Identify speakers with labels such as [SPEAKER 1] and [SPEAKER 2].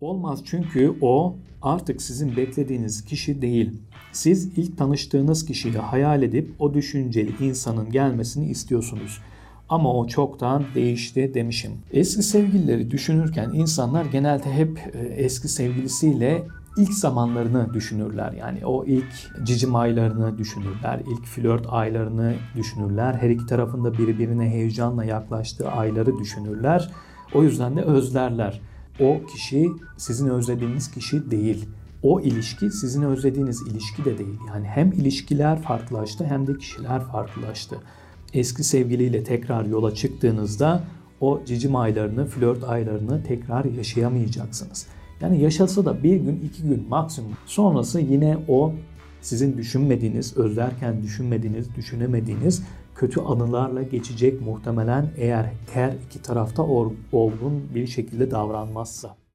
[SPEAKER 1] Olmaz çünkü o artık sizin beklediğiniz kişi değil. Siz ilk tanıştığınız kişiyi hayal edip o düşünceli insanın gelmesini istiyorsunuz. Ama o çoktan değişti demişim. Eski sevgilileri düşünürken insanlar genelde hep e, eski sevgilisiyle ilk zamanlarını düşünürler. Yani o ilk cicim aylarını düşünürler, ilk flört aylarını düşünürler. Her iki tarafında birbirine heyecanla yaklaştığı ayları düşünürler. O yüzden de özlerler. O kişi sizin özlediğiniz kişi değil. O ilişki sizin özlediğiniz ilişki de değil. Yani hem ilişkiler farklılaştı hem de kişiler farklılaştı. Eski sevgiliyle tekrar yola çıktığınızda o cicim aylarını, flört aylarını tekrar yaşayamayacaksınız. Yani yaşasa da bir gün, iki gün maksimum. Sonrası yine o sizin düşünmediğiniz, özlerken düşünmediğiniz, düşünemediğiniz kötü anılarla geçecek muhtemelen eğer her iki tarafta olgun bir şekilde davranmazsa.